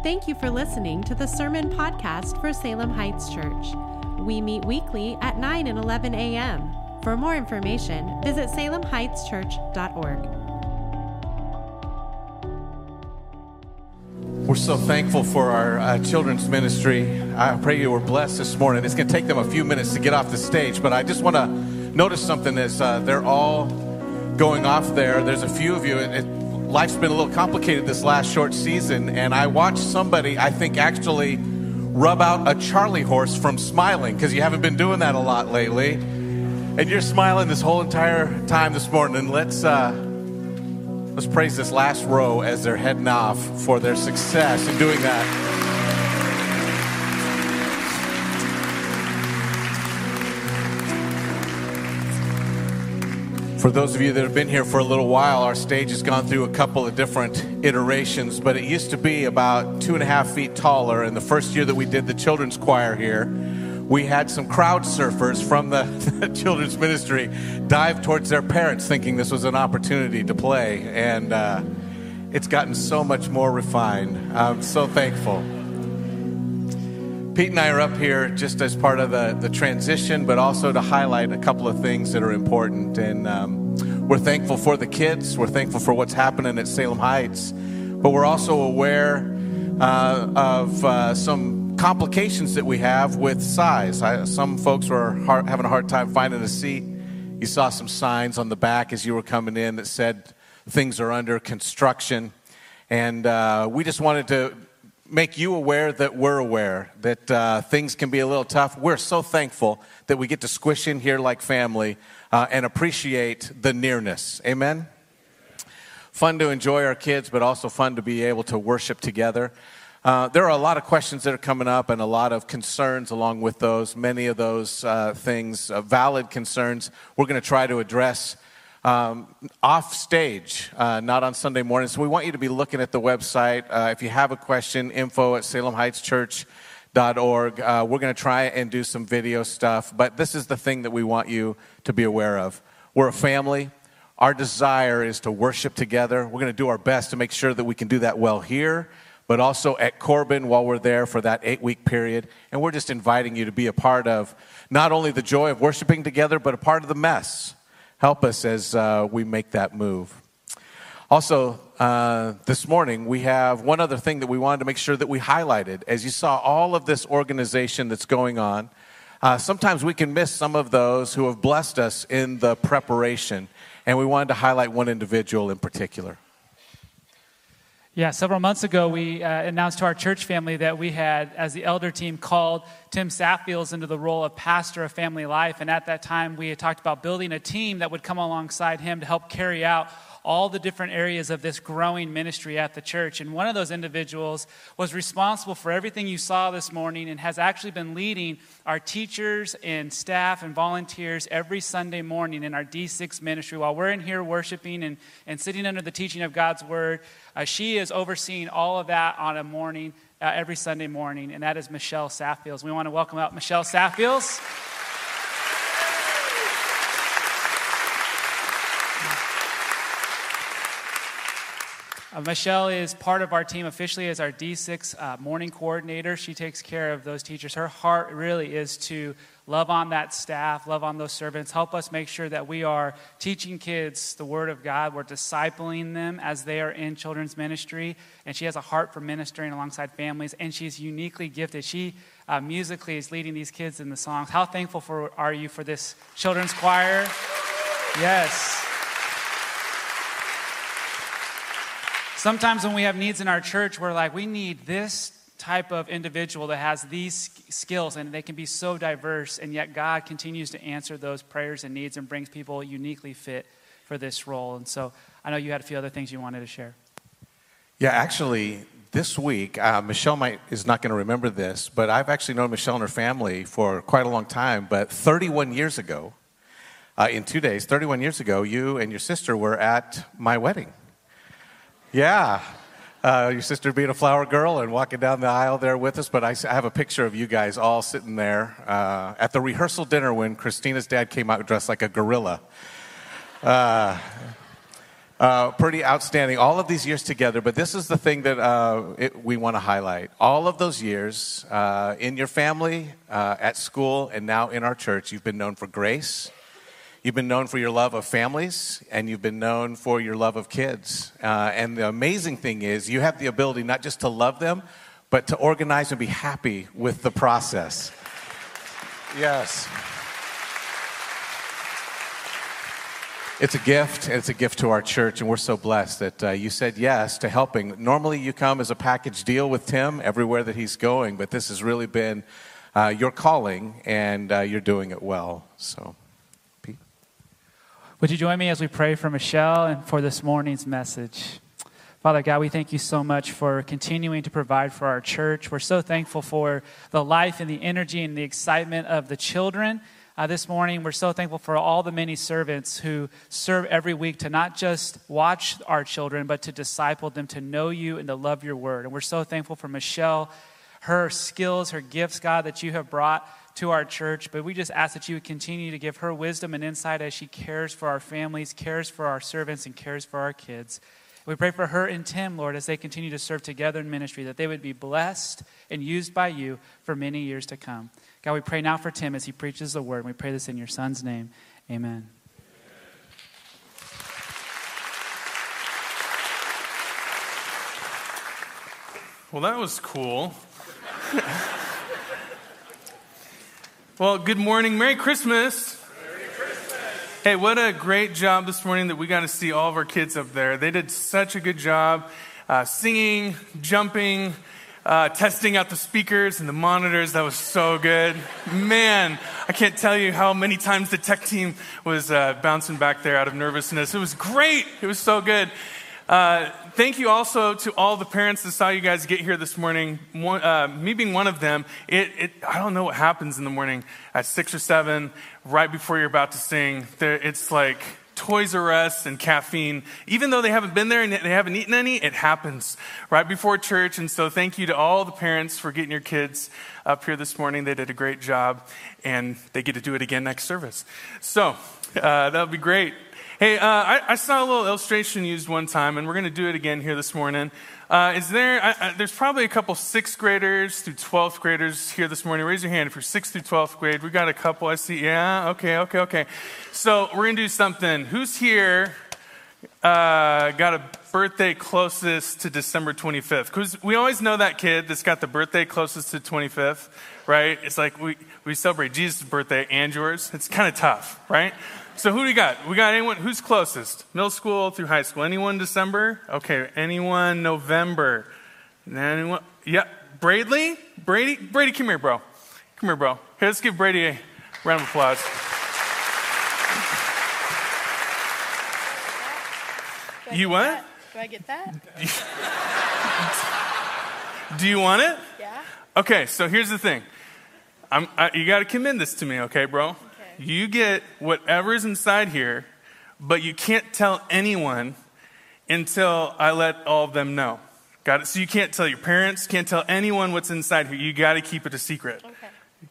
Thank you for listening to the Sermon Podcast for Salem Heights Church. We meet weekly at 9 and 11 a.m. For more information, visit salemheightschurch.org. We're so thankful for our uh, children's ministry. I pray you were blessed this morning. It's going to take them a few minutes to get off the stage, but I just want to notice something as uh, they're all going off there. There's a few of you. It, life's been a little complicated this last short season, and I watched somebody, I think, actually rub out a Charlie horse from smiling because you haven't been doing that a lot lately. And you're smiling this whole entire time this morning. And let's uh, let's praise this last row as they're heading off for their success in doing that. For those of you that have been here for a little while, our stage has gone through a couple of different iterations, but it used to be about two and a half feet taller. And the first year that we did the children's choir here, we had some crowd surfers from the, children's ministry dive towards their parents thinking this was an opportunity to play. And uh, it's gotten so much more refined. I'm so thankful. Pete and I are up here just as part of the, the transition, but also to highlight a couple of things that are important. And um, we're thankful for the kids, we're thankful for what's happening at Salem Heights, but we're also aware uh, of uh, some complications that we have with size. I, some folks were hard, having a hard time finding a seat. You saw some signs on the back as you were coming in that said things are under construction. And uh, we just wanted to make you aware that we're aware that uh, things can be a little tough. We're so thankful that we get to squish in here like family uh, and appreciate the nearness. Amen? Fun to enjoy our kids, but also fun to be able to worship together. Uh, there are a lot of questions that are coming up and a lot of concerns along with those. Many of those uh, things, uh, valid concerns, we're going to try to address um, off stage, uh, not on Sunday morning. So we want you to be looking at the website. Uh, if you have a question, info at salemheightschurch.org. Uh, we're going to try and do some video stuff, but this is the thing that we want you to be aware of. We're a family. Our desire is to worship together. We're going to do our best to make sure that we can do that well here, but also at Corban while we're there for that eight week period. And we're just inviting you to be a part of not only the joy of worshiping together, but a part of the mess help us as uh, we make that move. Also, uh, this morning, we have one other thing that we wanted to make sure that we highlighted. As you saw all of this organization that's going on, uh, sometimes we can miss some of those who have blessed us in the preparation, and we wanted to highlight one individual in particular. Yeah, several months ago, we uh, announced to our church family that we had, as the elder team, called Tim Saffeels into the role of pastor of family life. And at that time, we had talked about building a team that would come alongside him to help carry out all the different areas of this growing ministry at the church. And one of those individuals was responsible for everything you saw this morning and has actually been leading our teachers and staff and volunteers every Sunday morning in our D6 ministry. While we're in here worshiping and, and sitting under the teaching of God's word, uh, she is overseeing all of that on a morning. Uh, every Sunday morning, and that is Michelle Saffeels. We want to welcome out Michelle Saffeels. Uh, Michelle is part of our team officially as our D6 uh, morning coordinator. She takes care of those teachers. Her heart really is to love on that staff, love on those servants, help us make sure that we are teaching kids the Word of God. We're discipling them as they are in children's ministry. And she has a heart for ministering alongside families, and she's uniquely gifted. She uh, musically is leading these kids in the songs. How thankful for, are you for this children's choir? Yes. Sometimes when we have needs in our church, we're like, we need this type of individual that has these skills and they can be so diverse, and yet God continues to answer those prayers and needs and brings people uniquely fit for this role. And so I know you had a few other things you wanted to share. Yeah, actually, this week, uh, Michelle might, is not going to remember this, but I've actually known Michelle and her family for quite a long time. But 31 years ago, uh, in two days, 31 years ago, you and your sister were at my wedding. Yeah. Uh, your sister being a flower girl and walking down the aisle there with us, but I, have a picture of you guys all sitting there uh, at the rehearsal dinner when Christina's dad came out dressed like a gorilla. Uh, Uh, pretty outstanding. All of these years together, but this is the thing that uh, it, we want to highlight. All of those years uh, in your family, uh, at school, and now in our church, you've been known for grace. You've been known for your love of families, and you've been known for your love of kids. Uh, and the amazing thing is, you have the ability not just to love them, but to organize and be happy with the process. Yes. It's a gift, and it's a gift to our church, and we're so blessed that uh, you said yes to helping. Normally, you come as a package deal with Tim everywhere that he's going, but this has really been uh, your calling, and uh, you're doing it well. So. Would you join me as we pray for Michelle and for this morning's message? Father God, we thank you so much for continuing to provide for our church. We're so thankful for the life and the energy and the excitement of the children uh, this morning. We're so thankful for all the many servants who serve every week to not just watch our children, but to disciple them, to know you, and to love your word. And we're so thankful for Michelle, her skills, her gifts, God, that you have brought to our church. But we just ask that you would continue to give her wisdom and insight as she cares for our families, cares for our servants, and cares for our kids. We pray for her and Tim, Lord, as they continue to serve together in ministry, that they would be blessed and used by you for many years to come. God, we pray now for Tim as he preaches the word. We pray this in your son's name. Amen. Well, that was cool. well, good morning. Merry Christmas. Merry Christmas. Hey, what a great job this morning that we got to see all of our kids up there. They did such a good job uh, singing, jumping, uh, testing out the speakers and the monitors. That was so good. Man, I can't tell you how many times the tech team was uh, bouncing back there out of nervousness. It was great. It was so good. Uh, thank you also to all the parents that saw you guys get here this morning. One, uh, me being one of them, it, it, I don't know what happens in the morning at six or seven, right before you're about to sing. There, it's like Toys R Us and caffeine. Even though they haven't been there and they haven't eaten any, it happens right before church. And so thank you to all the parents for getting your kids up here this morning. They did a great job and they get to do it again next service. So uh, that'll be great. Hey, uh, I, I, saw a little illustration used one time, and we're going to do it again here this morning. Uh, is there? I, I, there's probably a couple sixth graders through 12th graders here this morning. Raise your hand if you're sixth through 12th grade. We got a couple. I see. Yeah. Okay. Okay. Okay. So we're going to do something. Who's here? Uh, got a birthday closest to December 25th? Because we always know that kid that's got the birthday closest to 25th, right? It's like we, we celebrate Jesus' birthday and yours. It's kind of tough, right? So who do we got? We got anyone who's closest? Middle school through high school. Anyone December? Okay. Anyone November? Anyone? Yeah. Bradley? Brady? Brady, come here, bro. Come here, bro. Here, let's give Brady a round of applause. You what? That? Do I get that? Do you want it? Yeah. Okay, so here's the thing. I, you got to commend this to me, okay, bro? You get whatever's inside here, but you can't tell anyone until I let all of them know. Got it? So you can't tell your parents, can't tell anyone what's inside here. You got to keep it a secret. Okay.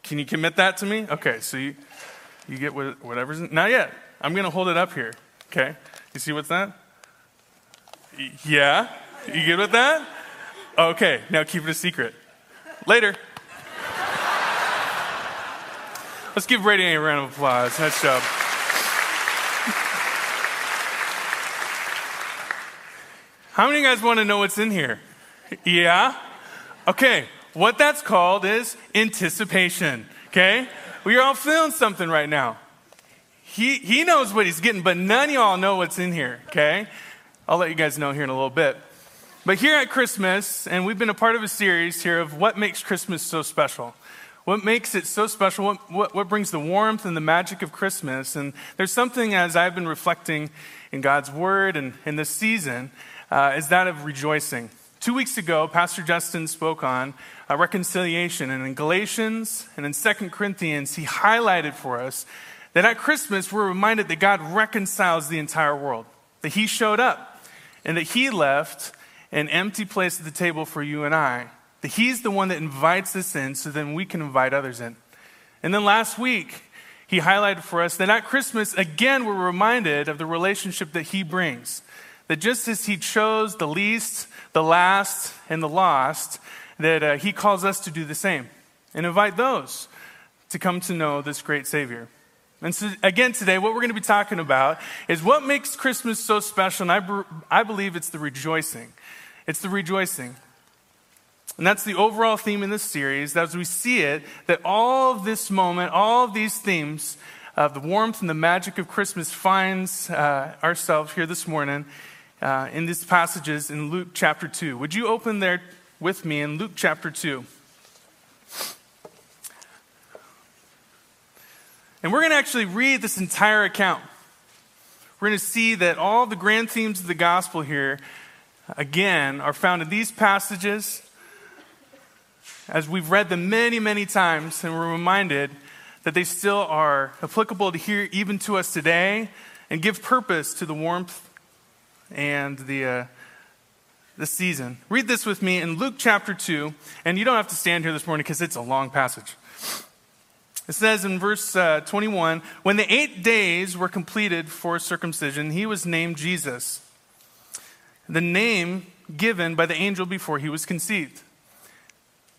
Can you commit that to me? Okay, so you, you get whatever's in, not yet. I'm going to hold it up here. Okay? You see what's that? Yeah? You good with that? Okay, now keep it a secret. Later. Let's give Brady a round of applause. Nice job. How many of you guys want to know what's in here? Yeah? Okay, what that's called is anticipation. Okay? We are all feeling something right now. He, he knows what he's getting, but none of y'all know what's in here. Okay? I'll let you guys know here in a little bit. But here at Christmas, and we've been a part of a series here of what makes Christmas so special. What makes it so special? What, what, what, brings the warmth and the magic of Christmas? And there's something as I've been reflecting in God's Word and in this season, uh, is that of rejoicing. Two weeks ago, Pastor Justin spoke on uh, reconciliation. And in Galatians and in Second Corinthians, he highlighted for us that at Christmas, we're reminded that God reconciles the entire world, that He showed up, and that He left an empty place at the table for you and I He's the one that invites us in so then we can invite others in. And then last week, He highlighted for us that at Christmas, again, we're reminded of the relationship that He brings. That just as he chose the least, the last, and the lost, that uh, he calls us to do the same and invite those to come to know this great Savior. And so, again, today, what we're going to be talking about is what makes Christmas so special. And I, I believe it's the rejoicing. It's the rejoicing. And that's the overall theme in this series. As we see it, that all of this moment, all of these themes of the warmth and the magic of Christmas finds uh, ourselves here this morning uh, in these passages in Luke chapter 2. Would you open there with me in Luke chapter 2? And we're going to actually read this entire account. We're going to see that all the grand themes of the gospel here, again, are found in these passages as we've read them many, many times, and we're reminded that they still are applicable to here, even to us today, and give purpose to the warmth and the, uh, the season. Read this with me in Luke chapter 2, and you don't have to stand here this morning because it's a long passage. It says in verse uh, 21 When the eight days were completed for circumcision, he was named Jesus, the name given by the angel before he was conceived.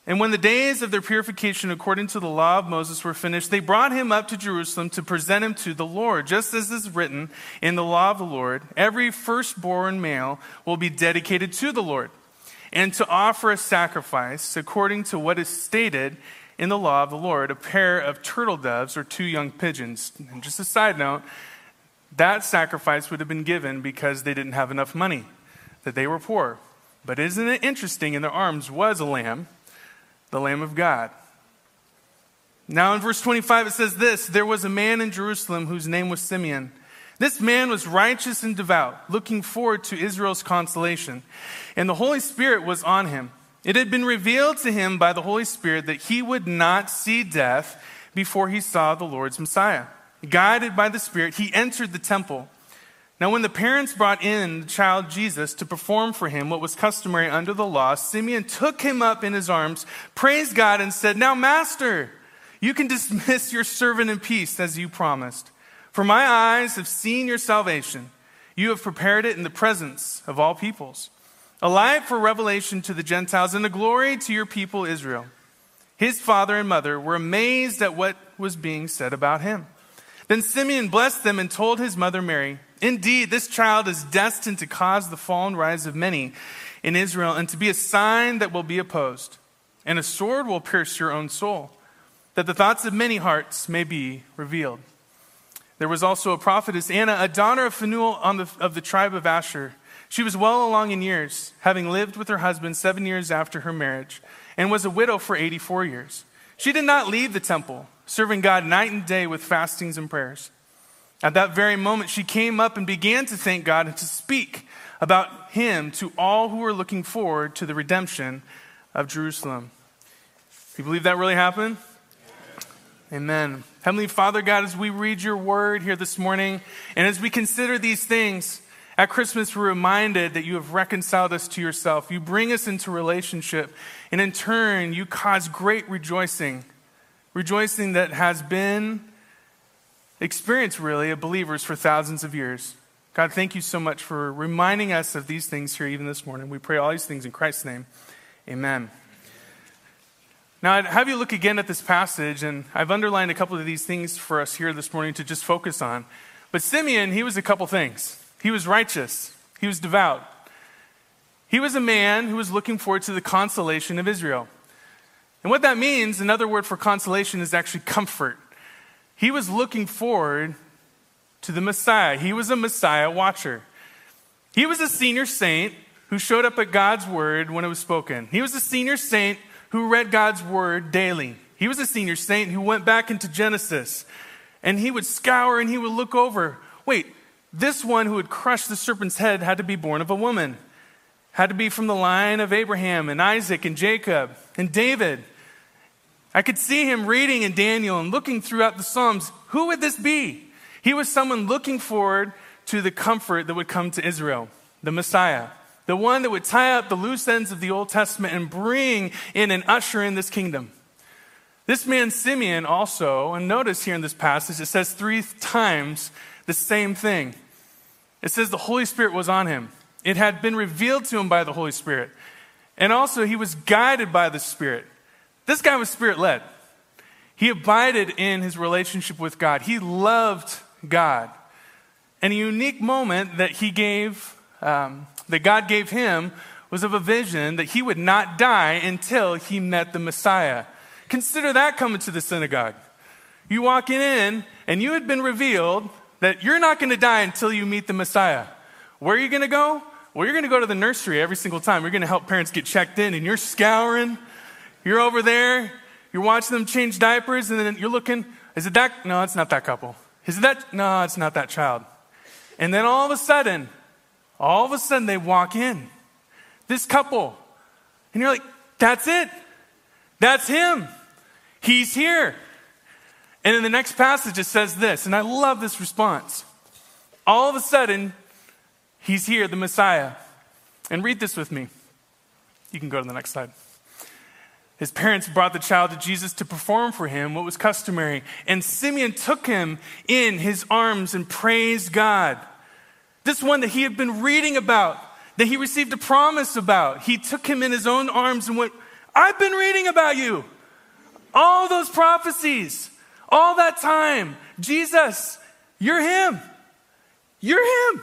And when the days of their purification according to the law of Moses were finished, they brought him up to Jerusalem to present him to the Lord, just as is written in the law of the Lord every firstborn male will be dedicated to the Lord, and to offer a sacrifice according to what is stated in the law of the Lord a pair of turtle doves or two young pigeons. And just a side note, that sacrifice would have been given because they didn't have enough money, that they were poor. But isn't it interesting? In their arms was a lamb the Lamb of God. Now, in verse 25, it says this There was a man in Jerusalem whose name was Simeon. This man was righteous and devout, looking forward to Israel's consolation, and the Holy Spirit was on him. It had been revealed to him by the Holy Spirit that he would not see death before he saw the Lord's Messiah. Guided by the Spirit, he entered the temple. Now, when the parents brought in the child Jesus to perform for him what was customary under the law, Simeon took him up in his arms, praised God, and said, Now, Master, you can dismiss your servant in peace as you promised. For my eyes have seen your salvation. You have prepared it in the presence of all peoples, a light for revelation to the Gentiles and a glory to your people Israel. His father and mother were amazed at what was being said about him. Then Simeon blessed them and told his mother Mary, Indeed, this child is destined to cause the fall and rise of many in Israel and to be a sign that will be opposed. And a sword will pierce your own soul, that the thoughts of many hearts may be revealed. There was also a prophetess, Anna, a daughter of Phanuel the, of the tribe of Asher. She was well along in years, having lived with her husband seven years after her marriage, and was a widow for 84 years. She did not leave the temple, serving God night and day with fastings and prayers. At that very moment, she came up and began to thank God and to speak about him to all who were looking forward to the redemption of Jerusalem. You believe that really happened? Amen. Heavenly Father, God, as we read your word here this morning, and as we consider these things, at Christmas, we're reminded that you have reconciled us to yourself. You bring us into relationship, and in turn, you cause great rejoicing. Rejoicing that has been experience, really, of believers for thousands of years. God, thank you so much for reminding us of these things here even this morning. We pray all these things in Christ's name. Amen. Now, I'd have you look again at this passage, and I've underlined a couple of these things for us here this morning to just focus on. But Simeon, he was a couple things. He was righteous, he was devout. He was a man who was looking forward to the consolation of Israel. And what that means, another word for consolation, is actually comfort. He was looking forward to the Messiah. He was a Messiah watcher. He was a senior saint who showed up at God's word when it was spoken. He was a senior saint who read God's word daily. He was a senior saint who went back into Genesis and he would scour and he would look over. Wait, this one who had crushed the serpent's head had to be born of a woman, had to be from the line of Abraham and Isaac and Jacob and David. I could see him reading in Daniel and looking throughout the Psalms. Who would this be? He was someone looking forward to the comfort that would come to Israel, the Messiah, the one that would tie up the loose ends of the Old Testament and bring in and usher in this kingdom. This man, Simeon, also, and notice here in this passage, it says three times the same thing. It says the Holy Spirit was on him. It had been revealed to him by the Holy Spirit. And also, he was guided by the Spirit. This guy was spirit led. He abided in his relationship with God. He loved God. And a unique moment that he gave, um, that God gave him, was of a vision that he would not die until he met the Messiah. Consider that coming to the synagogue. You walking in, and you had been revealed that you're not going to die until you meet the Messiah. Where are you going to go? Well, you're going to go to the nursery every single time. You're going to help parents get checked in, and you're scouring. You're over there. You're watching them change diapers, and then you're looking. Is it that? No, it's not that couple. Is it that? No, it's not that child. And then all of a sudden, all of a sudden, they walk in. This couple. And you're like, that's it. That's him. He's here. And in the next passage, it says this, and I love this response. All of a sudden, he's here, the Messiah. And read this with me. You can go to the next slide. His parents brought the child to Jesus to perform for him what was customary. And Simeon took him in his arms and praised God. This one that he had been reading about, that he received a promise about. He took him in his own arms and went, I've been reading about you. All those prophecies, all that time. Jesus, you're him. You're him.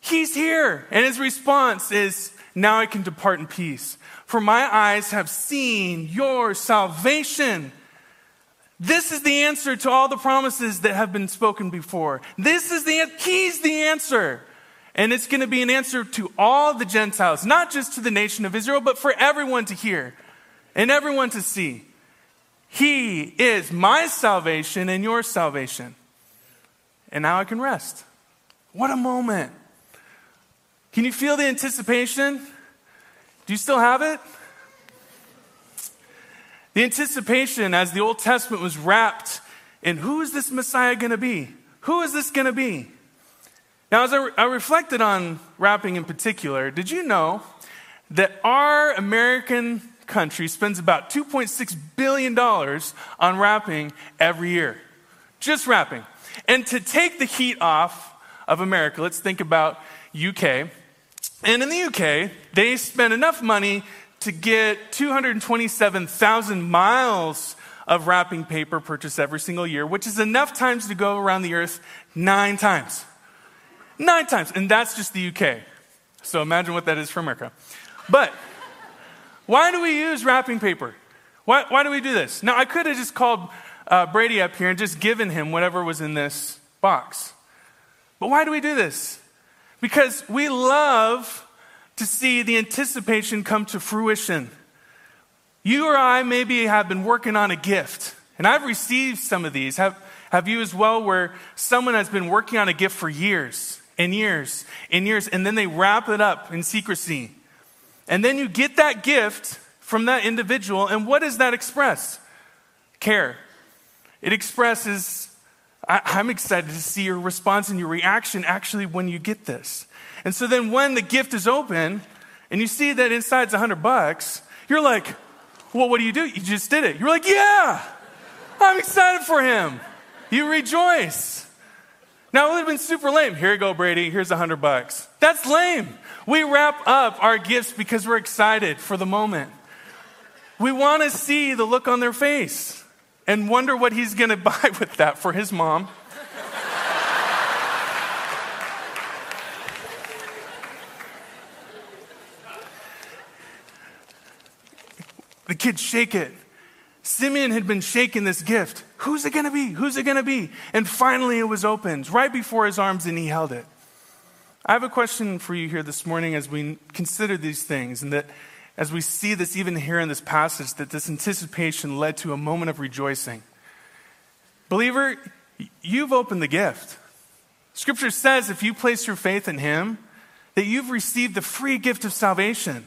He's here. And his response is, Now I can depart in peace. For my eyes have seen your salvation. This is the answer to all the promises that have been spoken before. This is the, he's the answer. And it's going to be an answer to all the Gentiles, not just to the nation of Israel, but for everyone to hear and everyone to see. He is my salvation and your salvation. And now I can rest. What a moment. Can you feel the anticipation? Do you still have it? The anticipation as the Old Testament was wrapped in who is this Messiah going to be? Who is this going to be? Now, as I, re- I reflected on wrapping in particular, did you know that our American country spends about $2.6 billion on wrapping every year. Just wrapping. And to take the heat off of America, let's think about UK. And in the UK, they spend enough money to get 227,000 miles of wrapping paper purchased every single year, which is enough times to go around the earth nine times. Nine times. And that's just the UK. So imagine what that is for America. But why do we use wrapping paper? Why, why do we do this? Now, I could have just called uh, Brady up here and just given him whatever was in this box. But why do we do this? Because we love to see the anticipation come to fruition. You or I maybe have been working on a gift, and I've received some of these. Have, have you as well, where someone has been working on a gift for years and years and years, and then they wrap it up in secrecy? And then you get that gift from that individual, and what does that express? Care. It expresses, I, am excited to see your response and your reaction actually when you get this. And so then when the gift is open and you see that inside's a hundred bucks, you're like, well, what do you do? You just did it. You're like, yeah, I'm excited for him. You rejoice. Now it would have been super lame. Here you go, Brady. Here's a hundred bucks. That's lame. We wrap up our gifts because we're excited for the moment. We want to see the look on their face and wonder what he's going to buy with that for his mom. The kids shake it. Simeon had been shaking this gift. Who's it going to be? Who's it going to be? And finally it was opened right before his arms and he held it. I have a question for you here this morning as we consider these things, and that as we see this even here in this passage, that this anticipation led to a moment of rejoicing. Believer, you've opened the gift. Scripture says if you place your faith in Him, that you've received the free gift of salvation.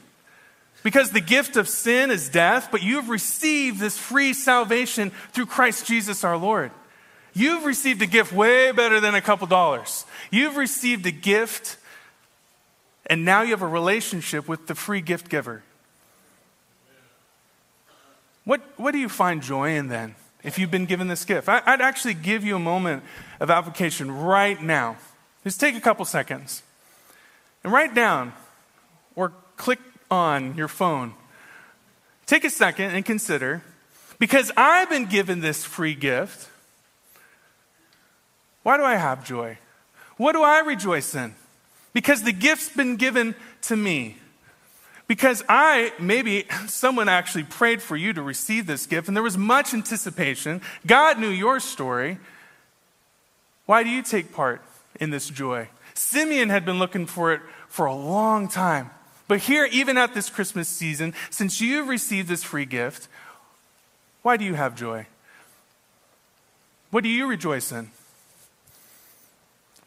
Because the gift of sin is death, but you've received this free salvation through Christ Jesus our Lord. You've received a gift way better than a couple dollars. You've received a gift, and now you have a relationship with the free gift giver. What, what do you find joy in then if you've been given this gift? I, I'd actually give you a moment of application right now. Just take a couple seconds. and write down or click on your phone. Take a second and consider because I've been given this free gift. Why do I have joy? What do I rejoice in? Because the gift's been given to me. Because I, maybe someone actually prayed for you to receive this gift, and there was much anticipation. God knew your story. Why do you take part in this joy? Simeon had been looking for it for a long time. But here, even at this Christmas season, since you've received this free gift, why do you have joy? What do you rejoice in?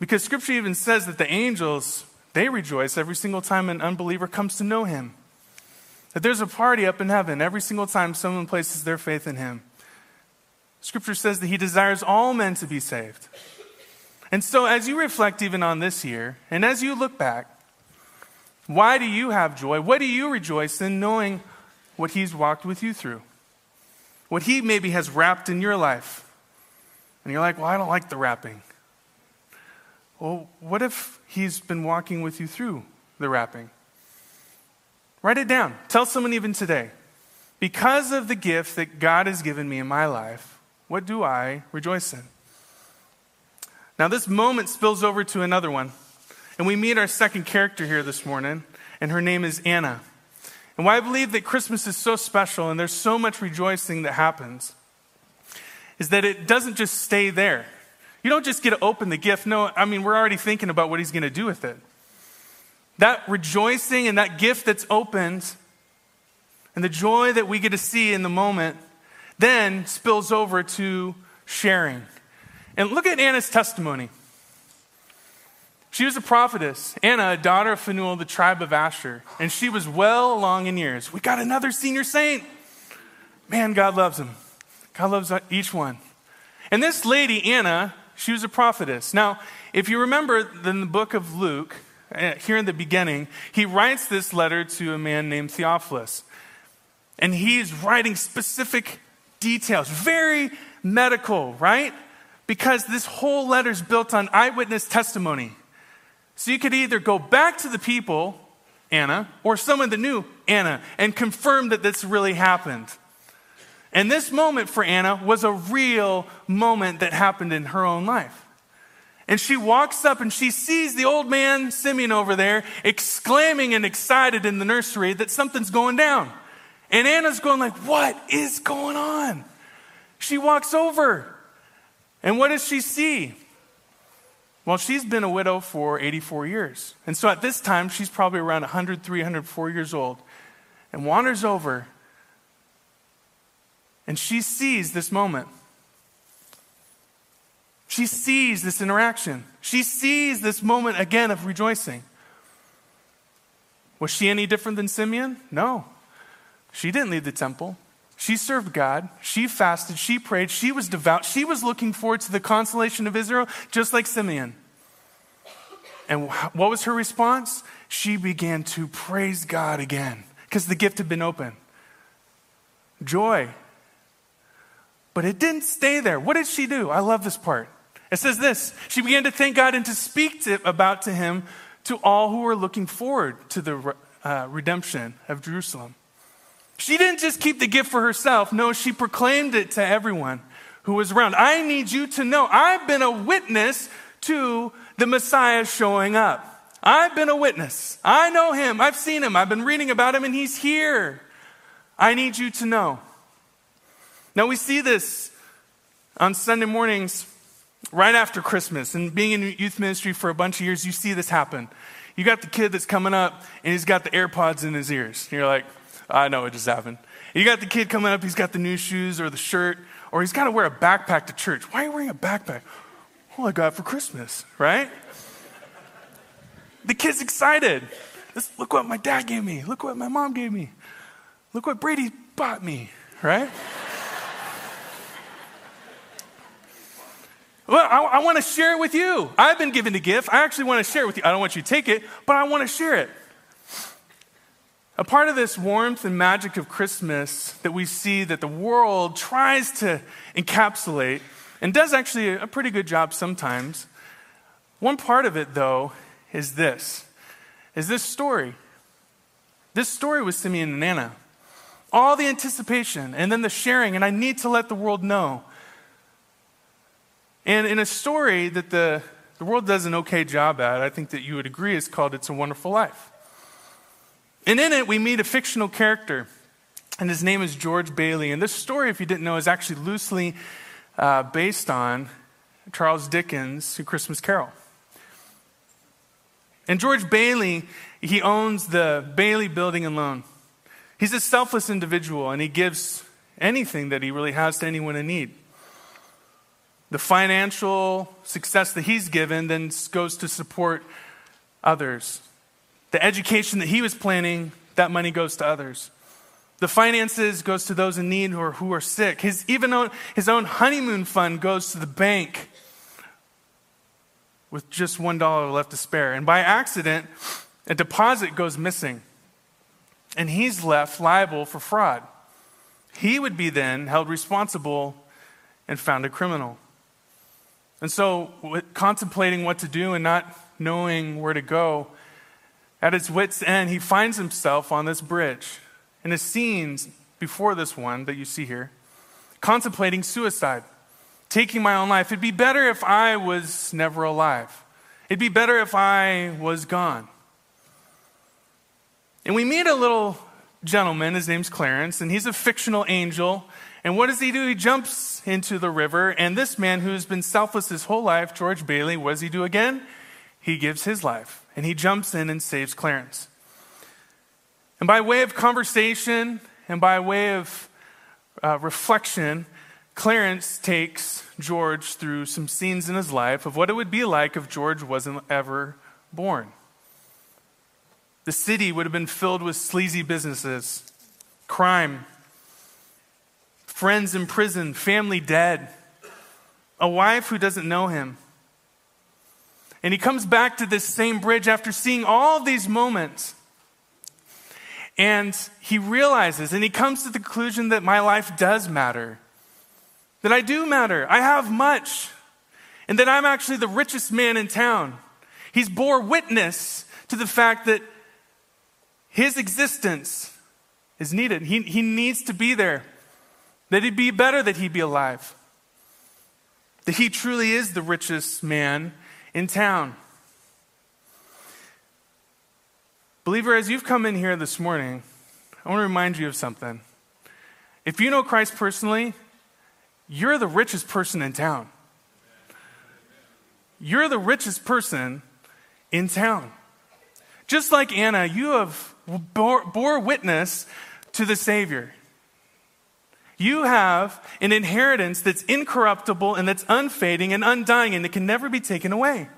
Because scripture even says that the angels, they rejoice every single time an unbeliever comes to know him. That there's a party up in heaven every single time someone places their faith in him. Scripture says that he desires all men to be saved. And so, as you reflect even on this year, and as you look back, why do you have joy? What do you rejoice in knowing what he's walked with you through? What he maybe has wrapped in your life. And you're like, well, I don't like the wrapping. Well, what if he's been walking with you through the wrapping? Write it down. Tell someone even today. Because of the gift that God has given me in my life, what do I rejoice in? Now, this moment spills over to another one. And we meet our second character here this morning, and her name is Anna. And why I believe that Christmas is so special and there's so much rejoicing that happens is that it doesn't just stay there. You don't just get to open the gift. No, I mean, we're already thinking about what he's going to do with it. That rejoicing and that gift that's opened and the joy that we get to see in the moment then spills over to sharing. And look at Anna's testimony. She was a prophetess, Anna, a daughter of Phanuel, the tribe of Asher, and she was well along in years. We got another senior saint. Man, God loves him. God loves each one. And this lady, Anna, she was a prophetess. Now, if you remember in the book of Luke, uh, here in the beginning, he writes this letter to a man named Theophilus. And he's writing specific details, very medical, right? Because this whole letter is built on eyewitness testimony. So you could either go back to the people, Anna, or someone that knew Anna, and confirm that this really happened. And this moment for Anna was a real moment that happened in her own life. And she walks up and she sees the old man Simeon over there exclaiming and excited in the nursery that something's going down. And Anna's going like, "What is going on?" She walks over. And what does she see? Well, she's been a widow for 84 years. And so at this time, she's probably around 100, 300, 4 years old and wanders over and she sees this moment. She sees this interaction. She sees this moment again of rejoicing. Was she any different than Simeon? No. She didn't leave the temple. She served God. She fasted. She prayed. She was devout. She was looking forward to the consolation of Israel, just like Simeon. And what was her response? She began to praise God again because the gift had been open. Joy. But it didn't stay there. What did she do? I love this part. It says this She began to thank God and to speak to, about to him to all who were looking forward to the uh, redemption of Jerusalem. She didn't just keep the gift for herself. No, she proclaimed it to everyone who was around. I need you to know I've been a witness to the Messiah showing up. I've been a witness. I know him. I've seen him. I've been reading about him, and he's here. I need you to know. Now, we see this on Sunday mornings right after Christmas. And being in youth ministry for a bunch of years, you see this happen. You got the kid that's coming up, and he's got the AirPods in his ears. You're like, I know it just happened. You got the kid coming up, he's got the new shoes or the shirt, or he's got to wear a backpack to church. Why are you wearing a backpack? Well, I got it for Christmas, right? the kid's excited. This, look what my dad gave me. Look what my mom gave me. Look what Brady bought me, right? well, I, I want to share it with you. I've been given a gift. I actually want to share it with you. I don't want you to take it, but I want to share it. A part of this warmth and magic of Christmas that we see that the world tries to encapsulate and does actually a pretty good job sometimes. One part of it, though, is this is this story. This story was Simeon and Anna. All the anticipation and then the sharing, and I need to let the world know. And in a story that the, the world does an okay job at, I think that you would agree is called It's a Wonderful Life. And in it, we meet a fictional character, and his name is George Bailey. And this story, if you didn't know, is actually loosely uh, based on Charles Dickens' A Christmas Carol. And George Bailey, he owns the Bailey Building and Loan. He's a selfless individual, and he gives anything that he really has to anyone in need. The financial success that he's given then goes to support others. The education that he was planning, that money goes to others. The finances goes to those in need or who are sick. His even his own honeymoon fund goes to the bank with just one dollar left to spare. And by accident, a deposit goes missing, and he's left liable for fraud. He would be then held responsible and found a criminal. And so, contemplating what to do and not knowing where to go, at his wits' end, he finds himself on this bridge. And the scenes before this one that you see here, contemplating suicide, taking my own life. It'd be better if I was never alive. It'd be better if I was gone. And we meet a little gentleman, his name's Clarence, and he's a fictional angel. And what does he do? He jumps into the river, and this man who's been selfless his whole life, George Bailey, what does he do again? He gives his life and he jumps in and saves Clarence. And by way of conversation and by way of uh, reflection, Clarence takes George through some scenes in his life of what it would be like if George wasn't ever born. The city would have been filled with sleazy businesses, crime, friends in prison, family dead, a wife who doesn't know him, and he comes back to this same bridge after seeing all these moments. And he realizes and he comes to the conclusion that my life does matter. That I do matter. I have much. And that I'm actually the richest man in town. He's bore witness to the fact that his existence is needed. He, he needs to be there. That it'd be better that he be alive. That he truly is the richest man in town. Believer, as you've come in here this morning, I want to remind you of something. If you know Christ personally, you're the richest person in town. You're the richest person in town. Just like Anna, you have bore, bore witness to the Savior. You have an inheritance that's incorruptible and that's unfading and undying and it can never be taken away.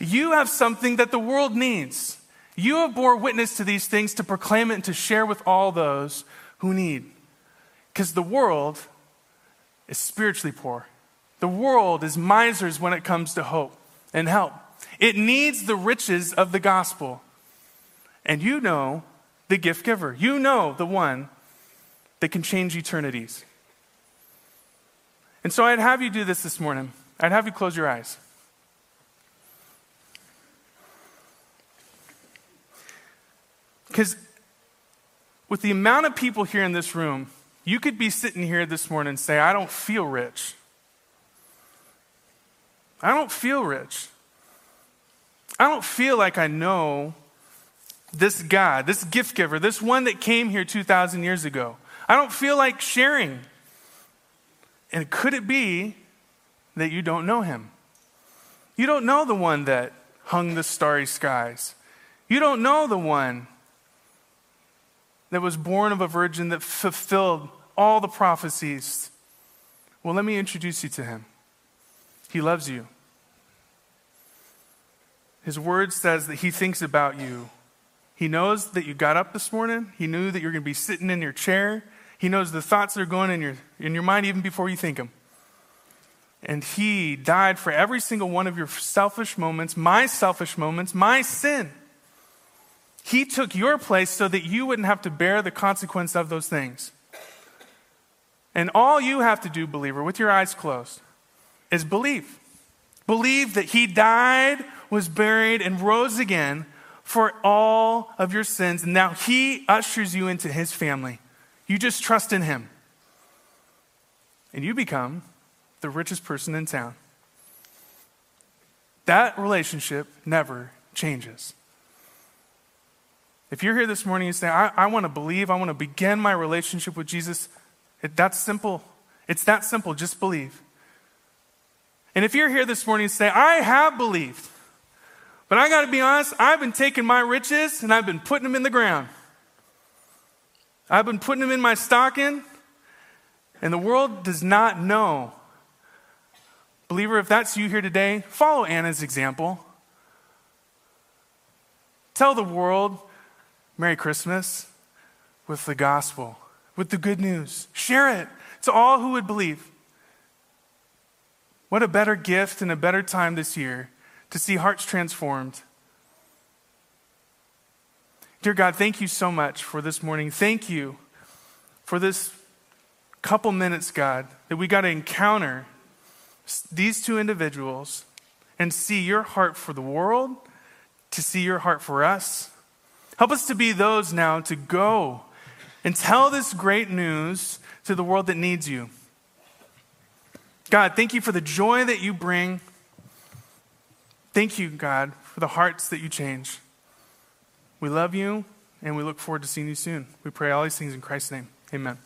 You have something that the world needs. You have bore witness to these things to proclaim it and to share with all those who need. Because the world is spiritually poor. The world is misers when it comes to hope and help. It needs the riches of the gospel. And you know the gift giver. You know the one that can change eternities. And so I'd have you do this this morning. I'd have you close your eyes. Because with the amount of people here in this room, you could be sitting here this morning and say, I don't feel rich. I don't feel rich. I don't feel like I know this God, this gift giver, this one that came here 2,000 years ago. I don't feel like sharing. And could it be that you don't know him? You don't know the one that hung the starry skies. You don't know the one that was born of a virgin that fulfilled all the prophecies. Well, let me introduce you to him. He loves you. His word says that he thinks about you. He knows that you got up this morning. He knew that you're going to be sitting in your chair. He knows the thoughts that are going in your, in your mind even before you think them. And He died for every single one of your selfish moments, my selfish moments, my sin. He took your place so that you wouldn't have to bear the consequence of those things. And all you have to do, believer, with your eyes closed, is believe. Believe that He died, was buried, and rose again for all of your sins. And now he ushers you into his family. You just trust in him. And you become the richest person in town. That relationship never changes. If you're here this morning and say, I, I want to believe, I want to begin my relationship with Jesus, it, that's simple. It's that simple. Just believe. And if you're here this morning and say, I have believed, but I got to be honest, I've been taking my riches and I've been putting them in the ground. I've been putting them in my stocking, and the world does not know. Believer, if that's you here today, follow Anna's example. Tell the world Merry Christmas with the gospel, with the good news. Share it to all who would believe. What a better gift and a better time this year to see hearts transformed. Dear God, thank you so much for this morning. Thank you for this couple minutes, God, that we got to encounter these two individuals and see your heart for the world, to see your heart for us. Help us to be those now to go and tell this great news to the world that needs you. God, thank you for the joy that you bring. Thank you, God, for the hearts that you change. We love you and we look forward to seeing you soon. We pray all these things in Christ's name. Amen.